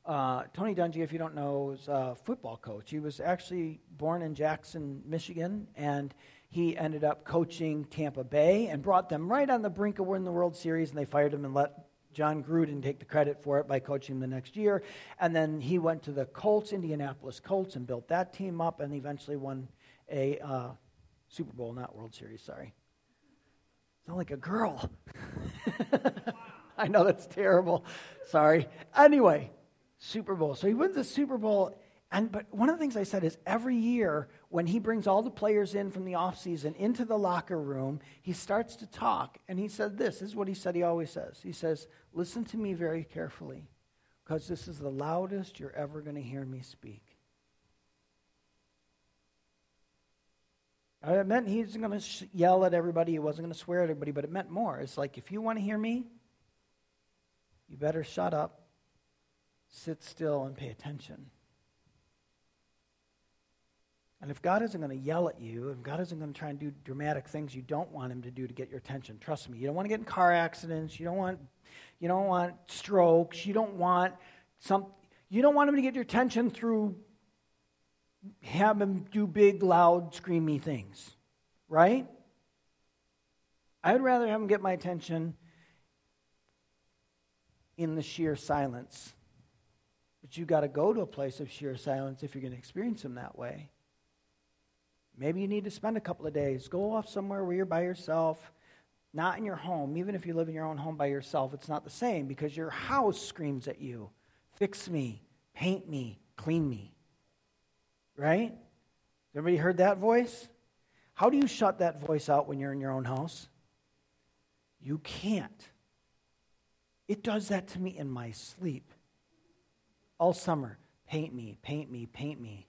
Uh, Tony Dungy, if you don't know, is a football coach. He was actually born in Jackson, Michigan, and he ended up coaching Tampa Bay and brought them right on the brink of winning the World Series, and they fired him and let Jon Gruden take the credit for it by coaching the next year. And then he went to the Colts, Indianapolis Colts, and built that team up and eventually won a uh, Super Bowl, not World Series, sorry. Sound like a girl. I know that's terrible. Sorry. Anyway, Super Bowl. So he wins the Super Bowl. And but one of the things I said is every year when he brings all the players in from the offseason into the locker room, he starts to talk. And he said this, this is what he said he always says. He says, Listen to me very carefully, because this is the loudest you're ever going to hear me speak. It meant he wasn't going to sh- yell at everybody, he wasn't going to swear at everybody, but it meant more. It's like, if you want to hear me, you better shut up, sit still, and pay attention. And if God isn't going to yell at you, if God isn't going to try and do dramatic things you don't want him to do to get your attention, trust me, you don't want to get in car accidents, you don't want you don't want strokes, you don't want some you don't want him to get your attention through have him do big, loud, screamy things. Right? I would rather have him get my attention in the sheer silence. But you got to go to a place of sheer silence if you're going to experience him that way. Maybe you need to spend a couple of days. Go off somewhere where you're by yourself, not in your home. Even if you live in your own home by yourself, it's not the same because your house screams at you fix me, paint me, clean me. Right? Everybody heard that voice? How do you shut that voice out when you're in your own house? You can't. It does that to me in my sleep. All summer. Paint me, paint me, paint me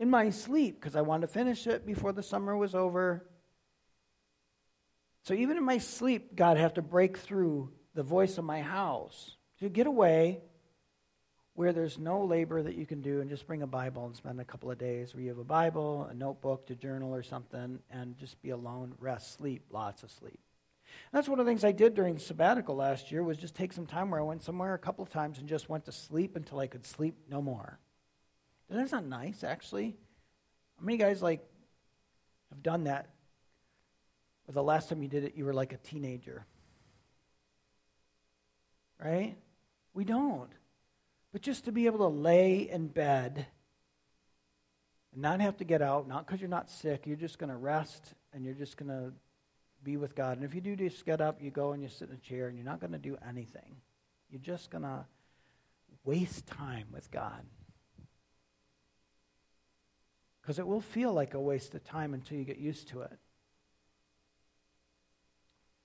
in my sleep because I wanted to finish it before the summer was over. So even in my sleep, God had to break through the voice of my house to get away where there's no labor that you can do and just bring a Bible and spend a couple of days where you have a Bible, a notebook to journal or something, and just be alone, rest, sleep, lots of sleep. That's one of the things I did during sabbatical last year was just take some time where I went somewhere a couple of times and just went to sleep until I could sleep no more. And that's not nice, actually. How many guys like have done that? Or the last time you did it, you were like a teenager. Right? We don't. But just to be able to lay in bed and not have to get out, not because you're not sick, you're just going to rest and you're just going to be with God. And if you do just get up, you go and you sit in a chair and you're not going to do anything. You're just going to waste time with God. Because it will feel like a waste of time until you get used to it.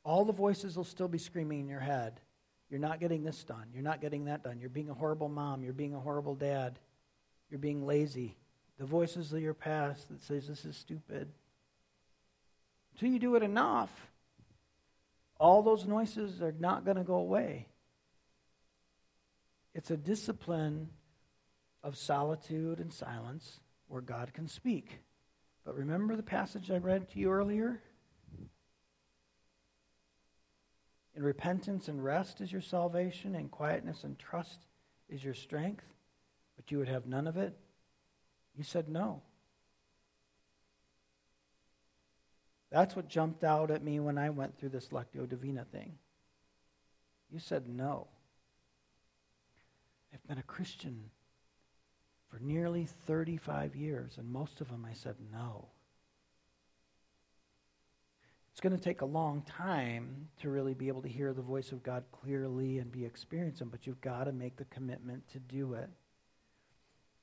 All the voices will still be screaming in your head. You're not getting this done. You're not getting that done. You're being a horrible mom. You're being a horrible dad. You're being lazy. The voices of your past that says this is stupid. Until you do it enough, all those noises are not going to go away. It's a discipline of solitude and silence where God can speak. But remember the passage I read to you earlier? In repentance and rest is your salvation, and quietness and trust is your strength, but you would have none of it? You said no. That's what jumped out at me when I went through this Lectio Divina thing. You said no. I've been a Christian for nearly 35 years, and most of them I said no. It's going to take a long time to really be able to hear the voice of God clearly and be experiencing, but you've got to make the commitment to do it.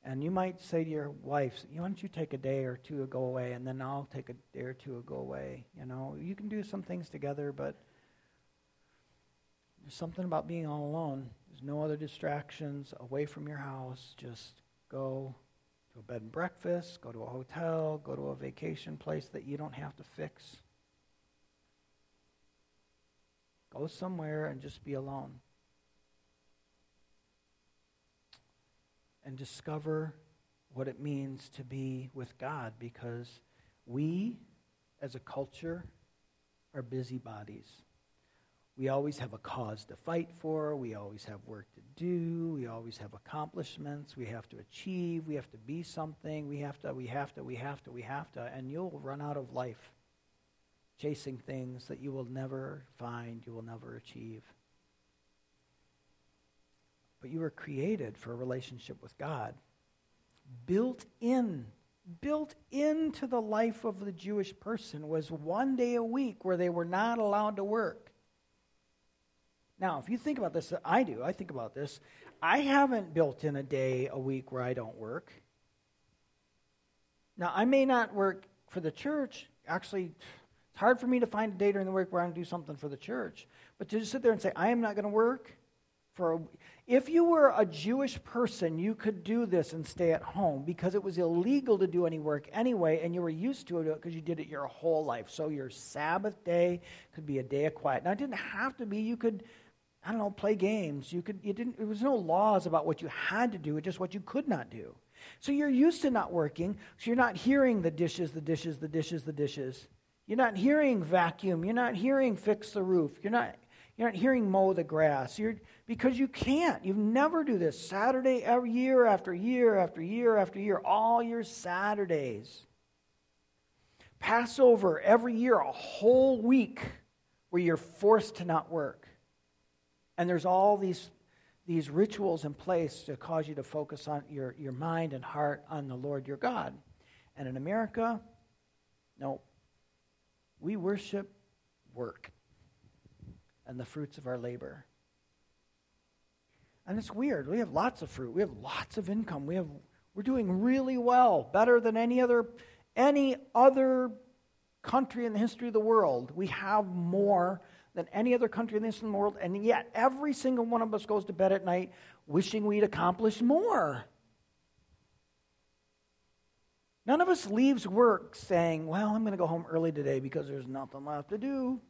And you might say to your wife, why don't you take a day or two to go away, and then I'll take a day or two to go away. You know, you can do some things together, but there's something about being all alone. There's no other distractions away from your house. Just go to a bed and breakfast, go to a hotel, go to a vacation place that you don't have to fix. Go somewhere and just be alone. And discover what it means to be with God because we, as a culture, are busybodies. We always have a cause to fight for. We always have work to do. We always have accomplishments. We have to achieve. We have to be something. We have to, we have to, we have to, we have to. And you'll run out of life chasing things that you will never find, you will never achieve. But you were created for a relationship with God. Built in, built into the life of the Jewish person was one day a week where they were not allowed to work. Now, if you think about this, I do, I think about this. I haven't built in a day a week where I don't work. Now, I may not work for the church. Actually, it's hard for me to find a day during the week where I can do something for the church. But to just sit there and say, I am not going to work for a, if you were a Jewish person, you could do this and stay at home because it was illegal to do any work anyway, and you were used to it because you did it your whole life. So your Sabbath day could be a day of quiet. Now it didn't have to be. You could, I don't know, play games. You could. You didn't. There was no laws about what you had to do. It's just what you could not do. So you're used to not working. So you're not hearing the dishes, the dishes, the dishes, the dishes. You're not hearing vacuum. You're not hearing fix the roof. You're not you're not hearing mow the grass. You're, because you can't. You never do this. Saturday, every year after year after year after year, all your Saturdays. Passover, every year, a whole week where you're forced to not work. And there's all these, these rituals in place to cause you to focus on your, your mind and heart on the Lord your God. And in America, no. We worship work and the fruits of our labor. And it's weird. We have lots of fruit. We have lots of income. We have we're doing really well, better than any other any other country in the history of the world. We have more than any other country in the history of the world, and yet every single one of us goes to bed at night wishing we'd accomplished more. None of us leaves work saying, Well, I'm going to go home early today because there's nothing left to do.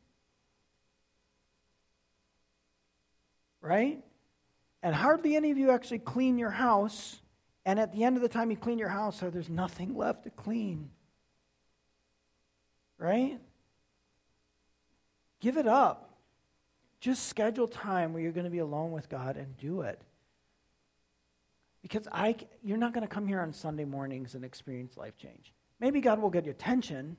Right? And hardly any of you actually clean your house. And at the end of the time you clean your house, there's nothing left to clean. Right? Give it up. Just schedule time where you're going to be alone with God and do it. Because I, you're not going to come here on Sunday mornings and experience life change. Maybe God will get your attention,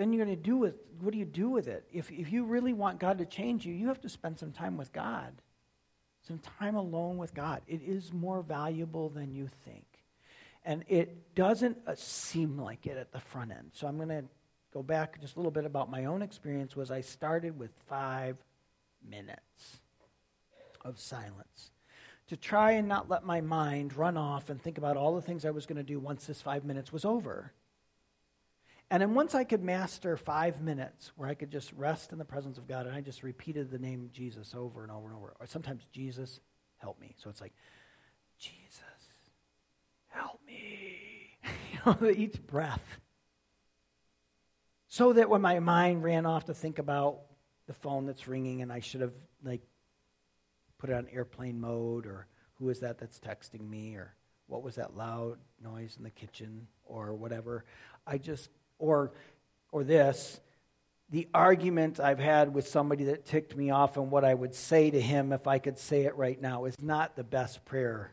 then you're going to do with what do you do with it? If, if you really want God to change you, you have to spend some time with God, some time alone with God. It is more valuable than you think. And it doesn't uh, seem like it at the front end. So I'm going to go back just a little bit about my own experience was I started with five minutes of silence to try and not let my mind run off and think about all the things I was going to do once this five minutes was over. And then once I could master five minutes where I could just rest in the presence of God and I just repeated the name Jesus over and over and over, or sometimes Jesus, help me. So it's like, Jesus, help me. you know, each breath. So that when my mind ran off to think about the phone that's ringing and I should have like put it on airplane mode or who is that that's texting me or what was that loud noise in the kitchen or whatever, I just or, or this the argument I've had with somebody that ticked me off and what I would say to him if I could say it right now is not the best prayer.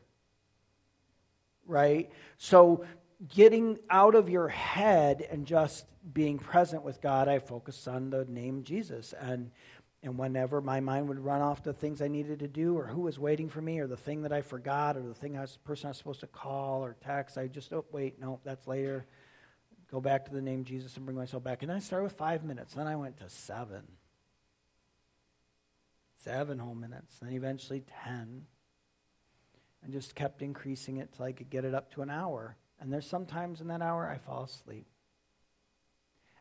Right? So, getting out of your head and just being present with God, I focused on the name Jesus. And, and whenever my mind would run off to things I needed to do or who was waiting for me or the thing that I forgot or the thing I was, person I was supposed to call or text, I just, oh, wait, no, that's later go back to the name Jesus and bring myself back. And I started with five minutes. Then I went to seven. Seven whole minutes. Then eventually 10. And just kept increasing it till I could get it up to an hour. And there's sometimes in that hour I fall asleep.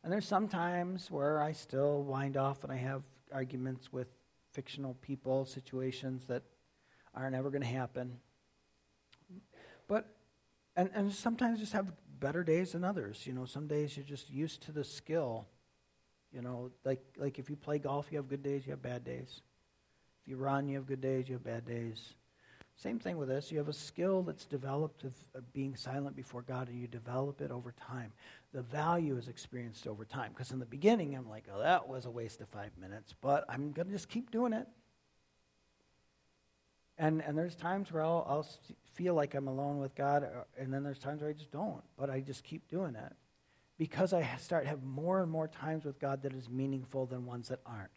And there's sometimes where I still wind off and I have arguments with fictional people, situations that aren't ever going to happen. But, and, and sometimes just have better days than others. You know, some days you're just used to the skill. You know, like, like if you play golf, you have good days, you have bad days. If you run, you have good days, you have bad days. Same thing with this. You have a skill that's developed of, of, being silent before God, and you develop it over time. The value is experienced over time. Because in the beginning, I'm like, oh, that was a waste of five minutes, but I'm going to just keep doing it. And, and there's times where I'll, I'll feel like I'm alone with God, uh, and then there's times where I just don't, but I just keep doing it. Because I start have more and more times with God that is meaningful than ones that aren't.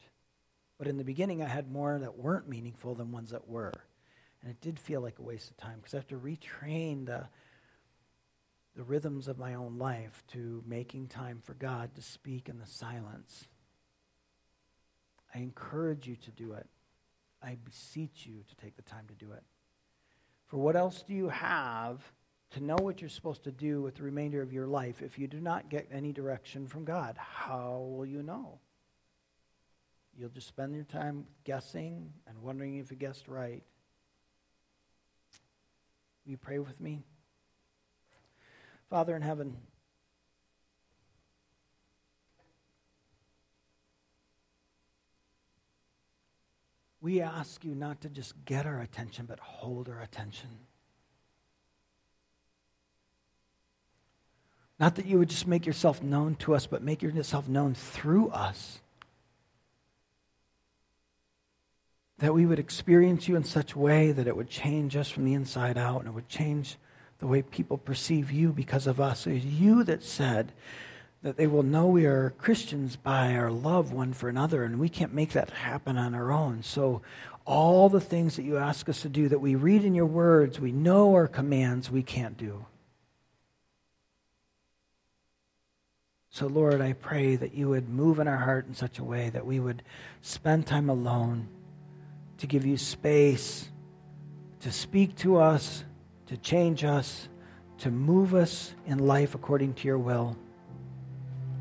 But in the beginning, I had more that weren't meaningful than ones that were. And it did feel like a waste of time because I have to retrain the, the rhythms of my own life to making time for God to speak in the silence. I encourage you to do it. I beseech you to take the time to do it. For what else do you have to know what you're supposed to do with the remainder of your life if you do not get any direction from God? How will you know? You'll just spend your time guessing and wondering if you guessed right. Will you pray with me? Father in heaven, we ask you not to just get our attention, but hold our attention. Not that you would just make yourself known to us, but make yourself known through us. That we would experience you in such a way that it would change us from the inside out and it would change the way people perceive you because of us. It is you that said that they will know we are Christians by our love one for another, and we can't make that happen on our own. So, all the things that you ask us to do that we read in your words, we know our commands, we can't do. So, Lord, I pray that you would move in our heart in such a way that we would spend time alone to give you space to speak to us, to change us, to move us in life according to your will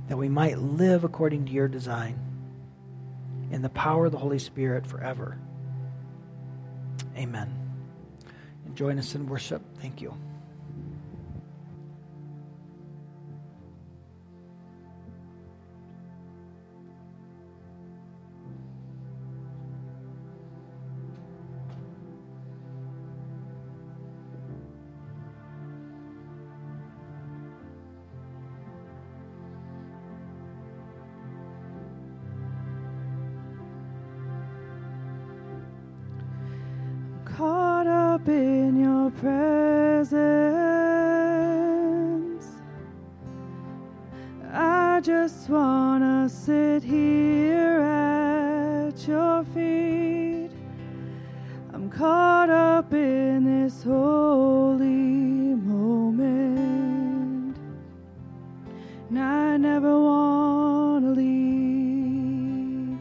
that we might live according to your design in the power of the Holy Spirit forever. Amen. And join us in worship. Thank you. I just want to sit here at your feet. I'm caught up in this holy moment. And I never want to leave.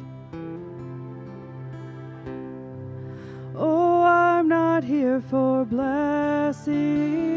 Oh, I'm not here for blessings.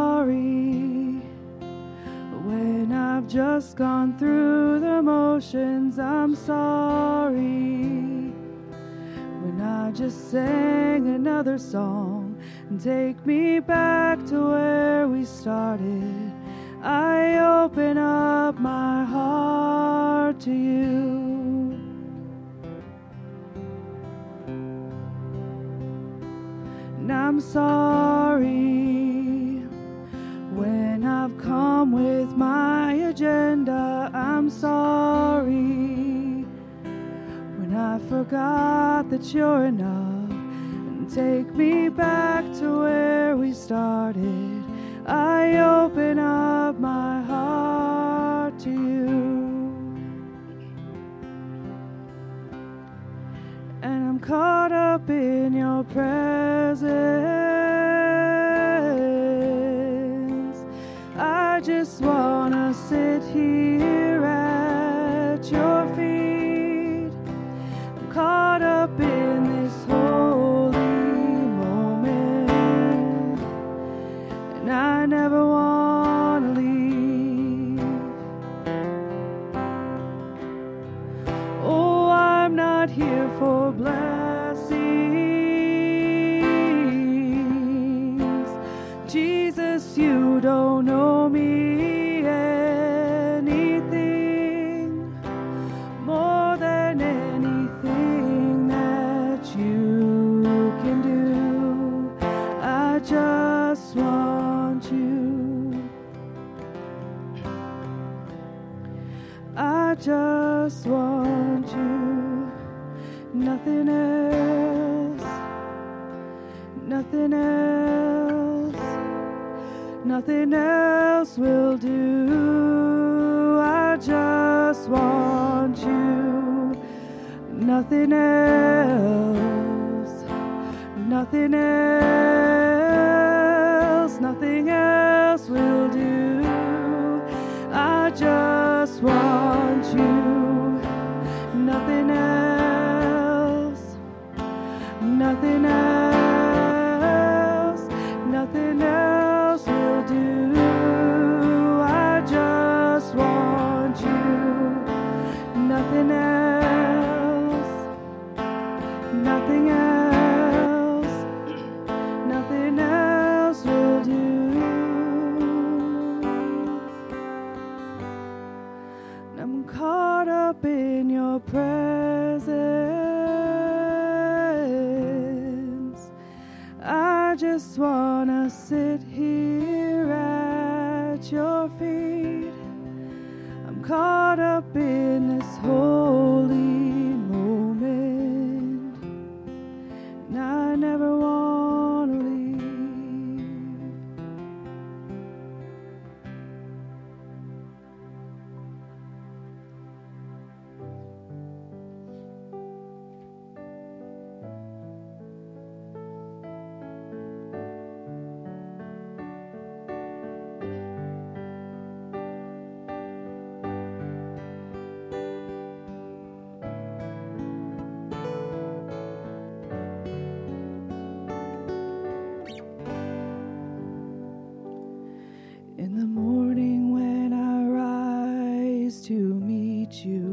I've just gone through the motions. I'm sorry when I just sang another song and take me back to where we started. I open up my heart to you. And I'm sorry I'm sorry when I forgot that you're enough. And take me back to where we started. I open up my heart to you. And I'm caught up in your presence. In the morning when I rise to meet you.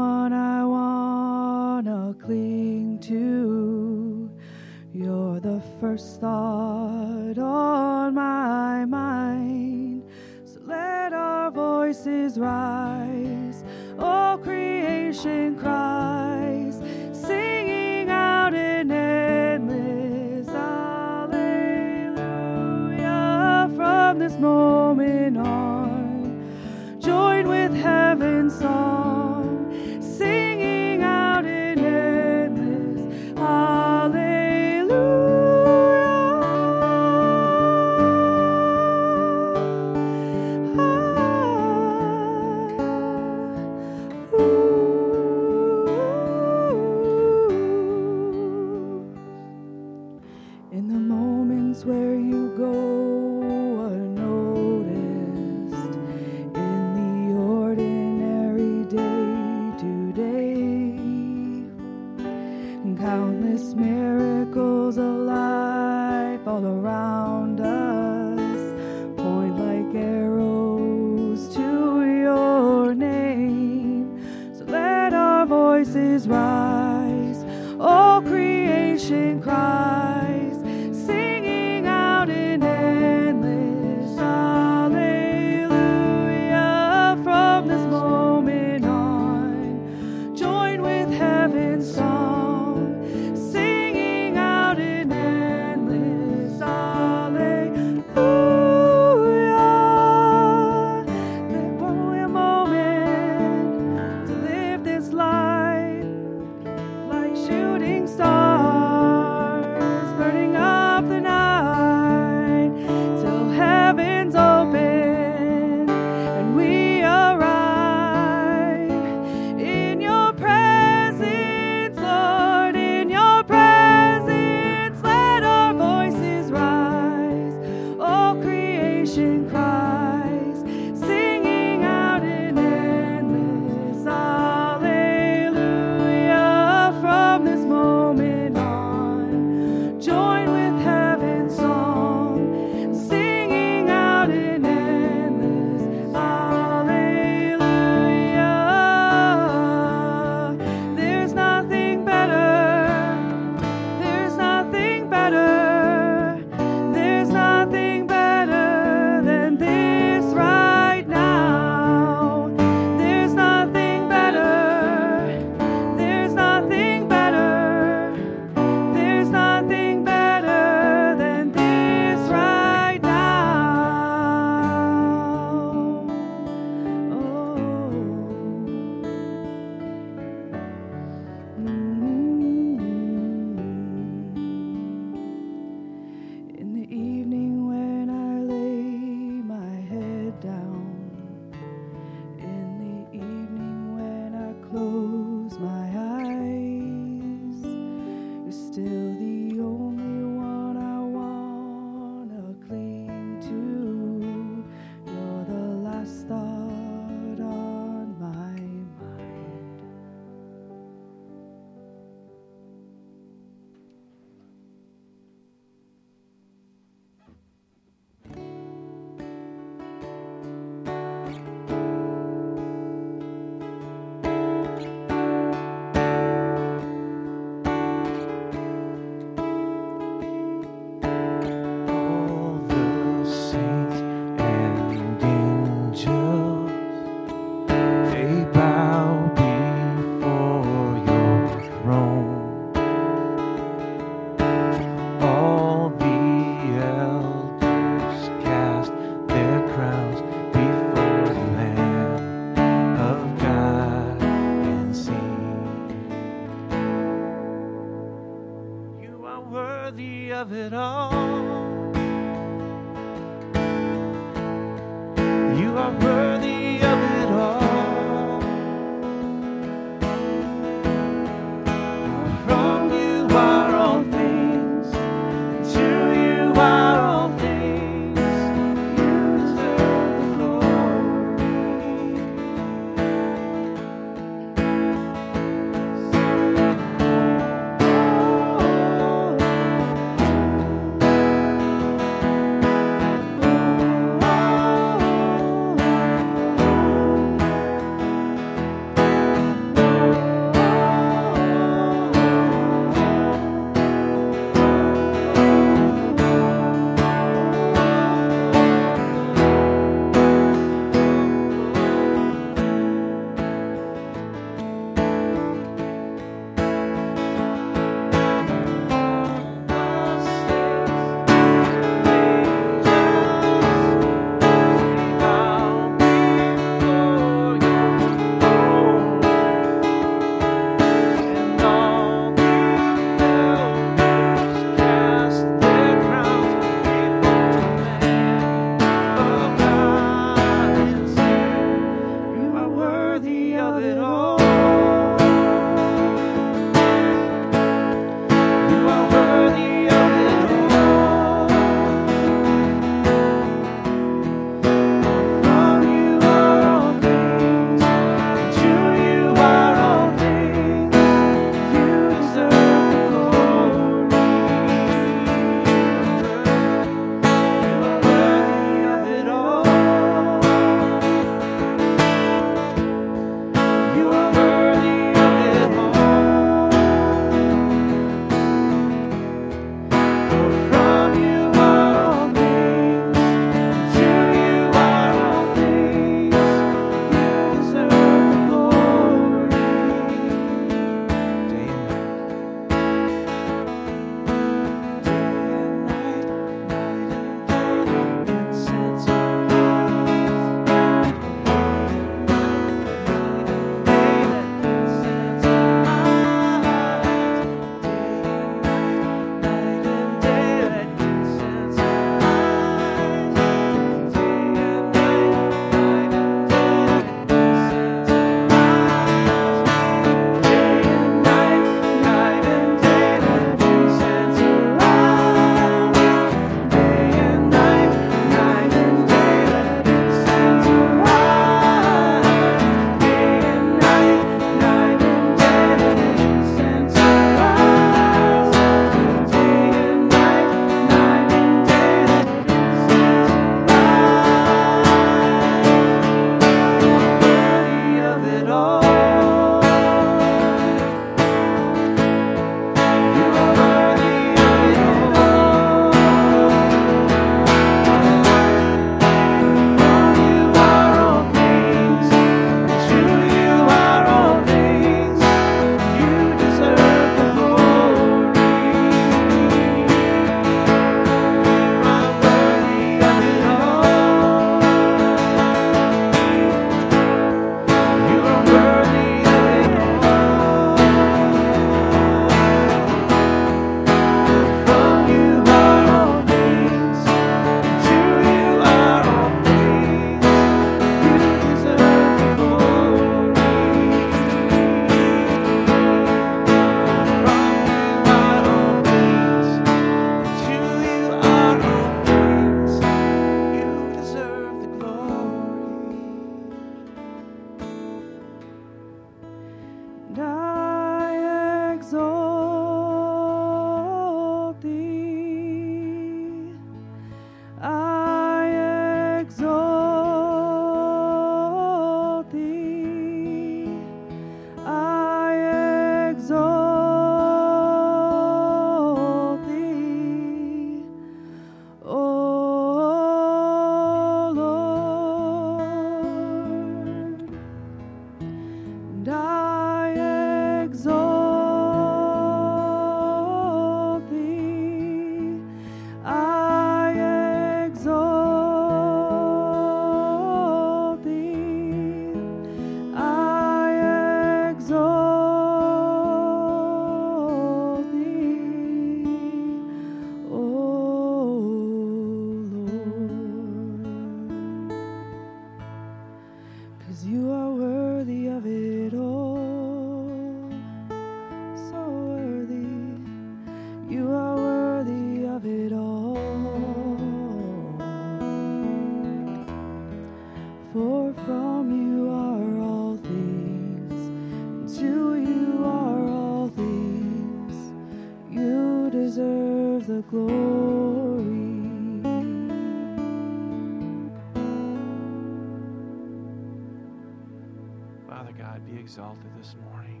This morning.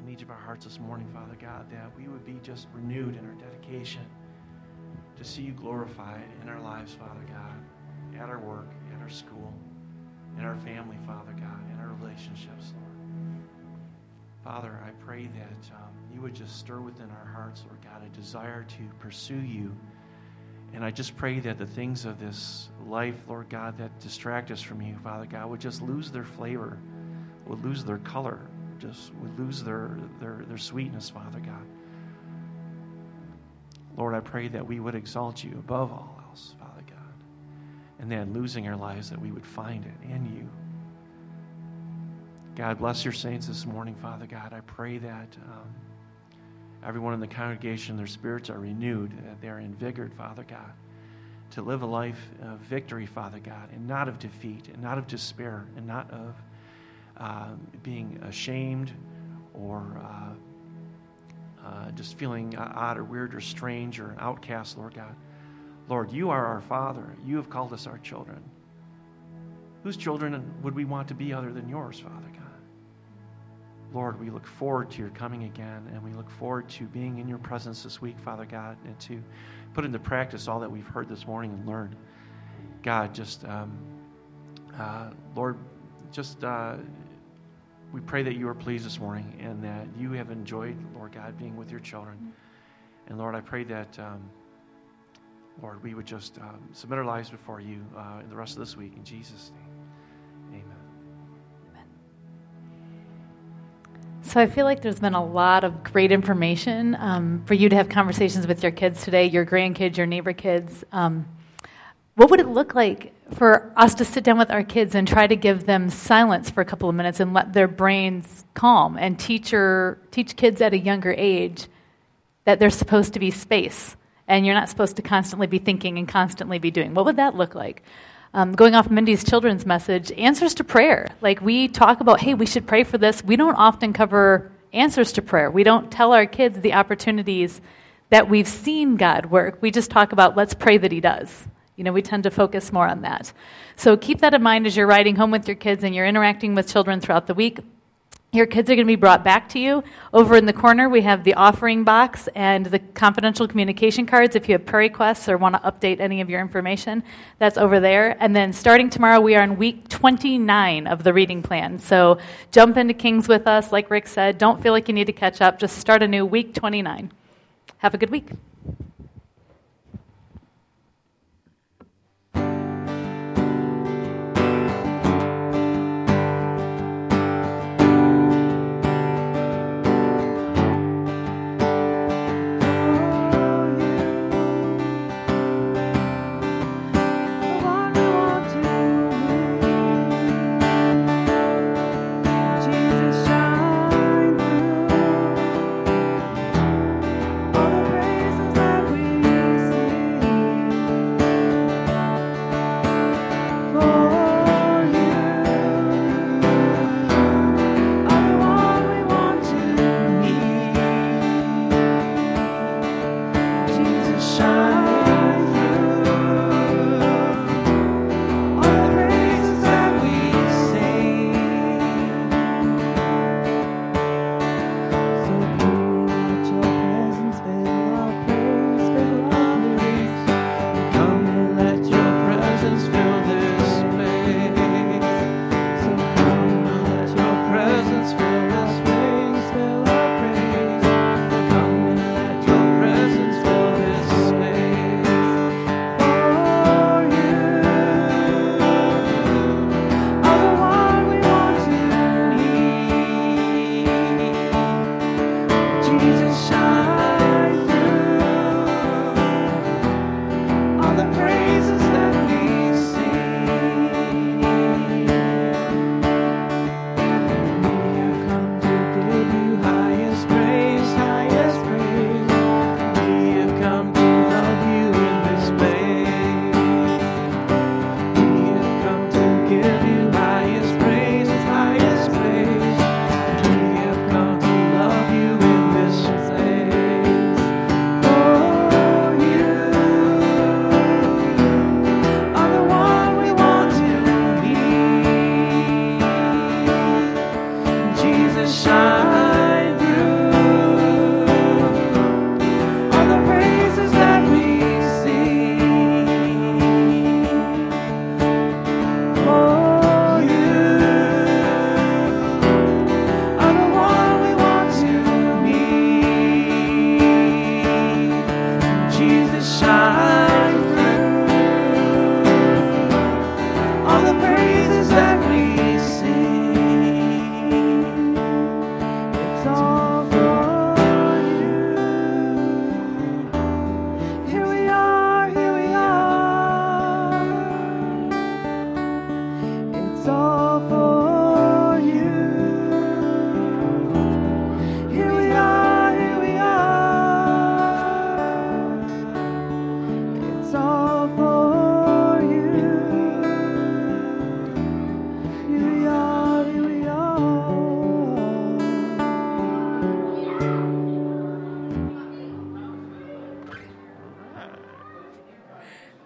In each of our hearts this morning, Father God, that we would be just renewed in our dedication to see you glorified in our lives, Father God, at our work, at our school, in our family, Father God, in our relationships, Lord. Father, I pray that um, you would just stir within our hearts, Lord God, a desire to pursue you. And I just pray that the things of this life, Lord God, that distract us from you, Father God, would just lose their flavor, would lose their color, just would lose their, their, their sweetness, Father God. Lord, I pray that we would exalt you above all else, Father God. And then losing our lives, that we would find it in you. God, bless your saints this morning, Father God. I pray that um, everyone in the congregation, their spirits are renewed, that they are invigorated, Father God, to live a life of victory, Father God, and not of defeat, and not of despair, and not of uh, being ashamed or uh, uh, just feeling odd or weird or strange or an outcast, Lord God. Lord, you are our Father. You have called us our children. Whose children would we want to be other than yours, Father God? Lord, we look forward to your coming again, and we look forward to being in your presence this week, Father God, and to put into practice all that we've heard this morning and learned. God, just, um, uh, Lord, just uh, we pray that you are pleased this morning and that you have enjoyed, Lord God, being with your children. And Lord, I pray that, um, Lord, we would just um, submit our lives before you uh, in the rest of this week. In Jesus' name, amen. So I feel like there's been a lot of great information um, for you to have conversations with your kids today, your grandkids, your neighbor kids. Um, what would it look like for us to sit down with our kids and try to give them silence for a couple of minutes and let their brains calm and teach, or, teach kids at a younger age that there's supposed to be space and you're not supposed to constantly be thinking and constantly be doing? What would that look like? Um, going off Mindy's children's message, answers to prayer. Like we talk about, hey, we should pray for this. We don't often cover answers to prayer. We don't tell our kids the opportunities that we've seen God work. We just talk about, let's pray that He does. You know, we tend to focus more on that. So keep that in mind as you're riding home with your kids and you're interacting with children throughout the week. Your kids are going to be brought back to you. Over in the corner, we have the offering box and the confidential communication cards if you have prayer requests or want to update any of your information. That's over there. And then starting tomorrow, we are in week 29 of the reading plan. So jump into Kings with us. Like Rik said, don't feel like you need to catch up. Just start a new week 29. Have a good week.